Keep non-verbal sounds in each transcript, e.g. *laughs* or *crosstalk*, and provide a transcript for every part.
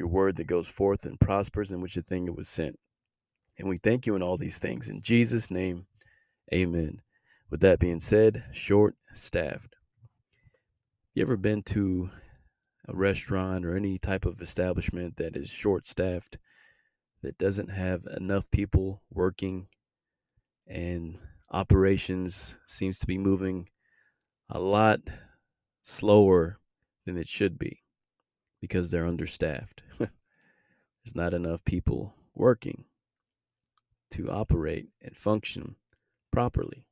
your word that goes forth and prospers, in which a thing it was sent. And we thank you in all these things. In Jesus' name, amen. With that being said, short staffed. You ever been to a restaurant or any type of establishment that is short staffed, that doesn't have enough people working, and operations seems to be moving a lot slower than it should be because they're understaffed. *laughs* There's not enough people working to operate and function properly.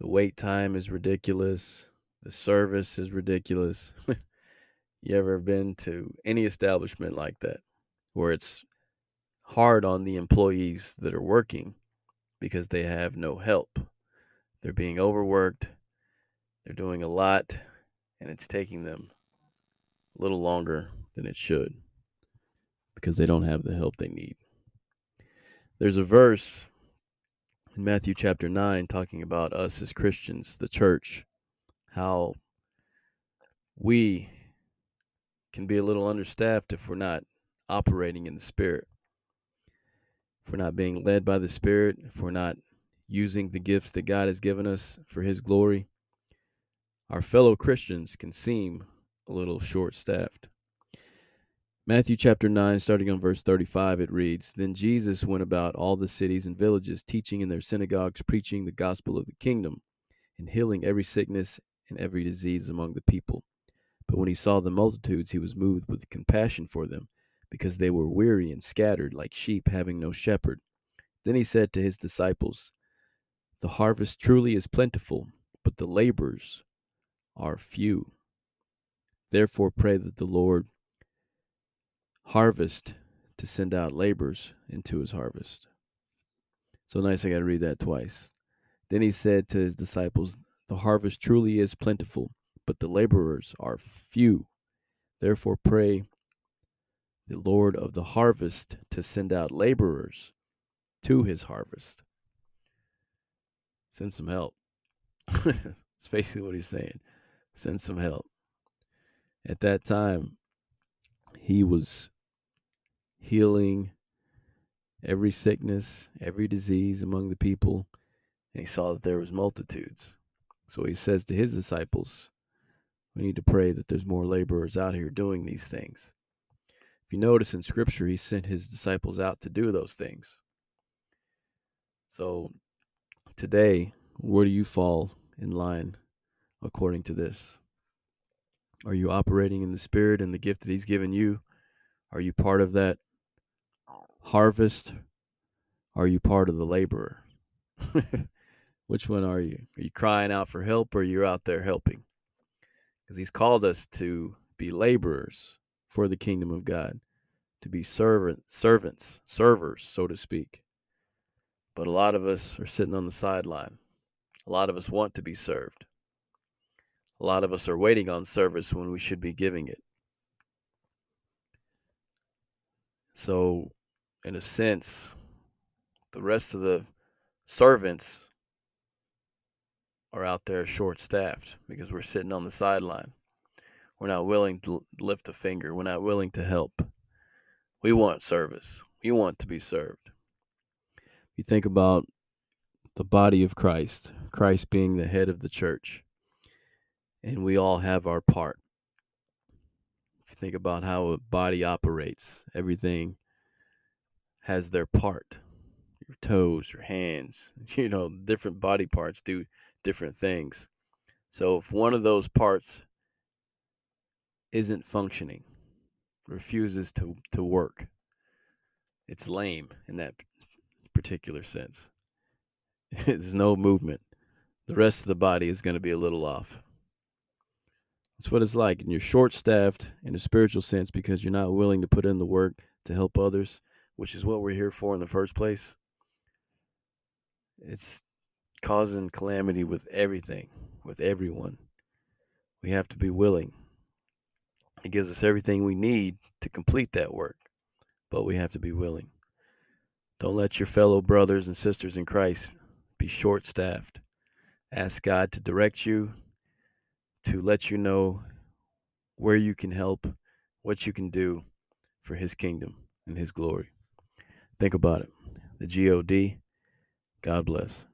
The wait time is ridiculous. The service is ridiculous. *laughs* you ever been to any establishment like that where it's hard on the employees that are working because they have no help? They're being overworked. They're doing a lot and it's taking them little longer than it should because they don't have the help they need. There's a verse in Matthew chapter 9 talking about us as Christians, the church, how we can be a little understaffed if we're not operating in the Spirit. If we're not being led by the Spirit, if we're not using the gifts that God has given us for His glory, our fellow Christians can seem a little short staffed. Matthew chapter 9, starting on verse 35, it reads Then Jesus went about all the cities and villages, teaching in their synagogues, preaching the gospel of the kingdom, and healing every sickness and every disease among the people. But when he saw the multitudes, he was moved with compassion for them, because they were weary and scattered like sheep having no shepherd. Then he said to his disciples, The harvest truly is plentiful, but the laborers are few. Therefore, pray that the Lord harvest to send out laborers into his harvest. So nice, I got to read that twice. Then he said to his disciples, The harvest truly is plentiful, but the laborers are few. Therefore, pray the Lord of the harvest to send out laborers to his harvest. Send some help. *laughs* That's basically what he's saying. Send some help. At that time, he was healing every sickness, every disease among the people, and he saw that there was multitudes. So he says to his disciples, we need to pray that there's more laborers out here doing these things. If you notice in scripture, he sent his disciples out to do those things. So today, where do you fall in line according to this? Are you operating in the Spirit and the gift that He's given you? Are you part of that harvest? Are you part of the laborer? *laughs* Which one are you? Are you crying out for help or you're out there helping? Because He's called us to be laborers for the kingdom of God, to be servant, servants, servers, so to speak. But a lot of us are sitting on the sideline. A lot of us want to be served. A lot of us are waiting on service when we should be giving it. So, in a sense, the rest of the servants are out there short staffed because we're sitting on the sideline. We're not willing to lift a finger. We're not willing to help. We want service. We want to be served. You think about the body of Christ, Christ being the head of the church and we all have our part. If you think about how a body operates, everything has their part. Your toes, your hands, *laughs* you know, different body parts do different things. So if one of those parts isn't functioning, refuses to, to work, it's lame in that particular sense. *laughs* There's no movement. The rest of the body is going to be a little off. That's what it's like. And you're short staffed in a spiritual sense because you're not willing to put in the work to help others, which is what we're here for in the first place. It's causing calamity with everything, with everyone. We have to be willing. It gives us everything we need to complete that work, but we have to be willing. Don't let your fellow brothers and sisters in Christ be short staffed. Ask God to direct you, to let you know where you can help, what you can do for His kingdom and His glory. Think about it. The GOD. God bless.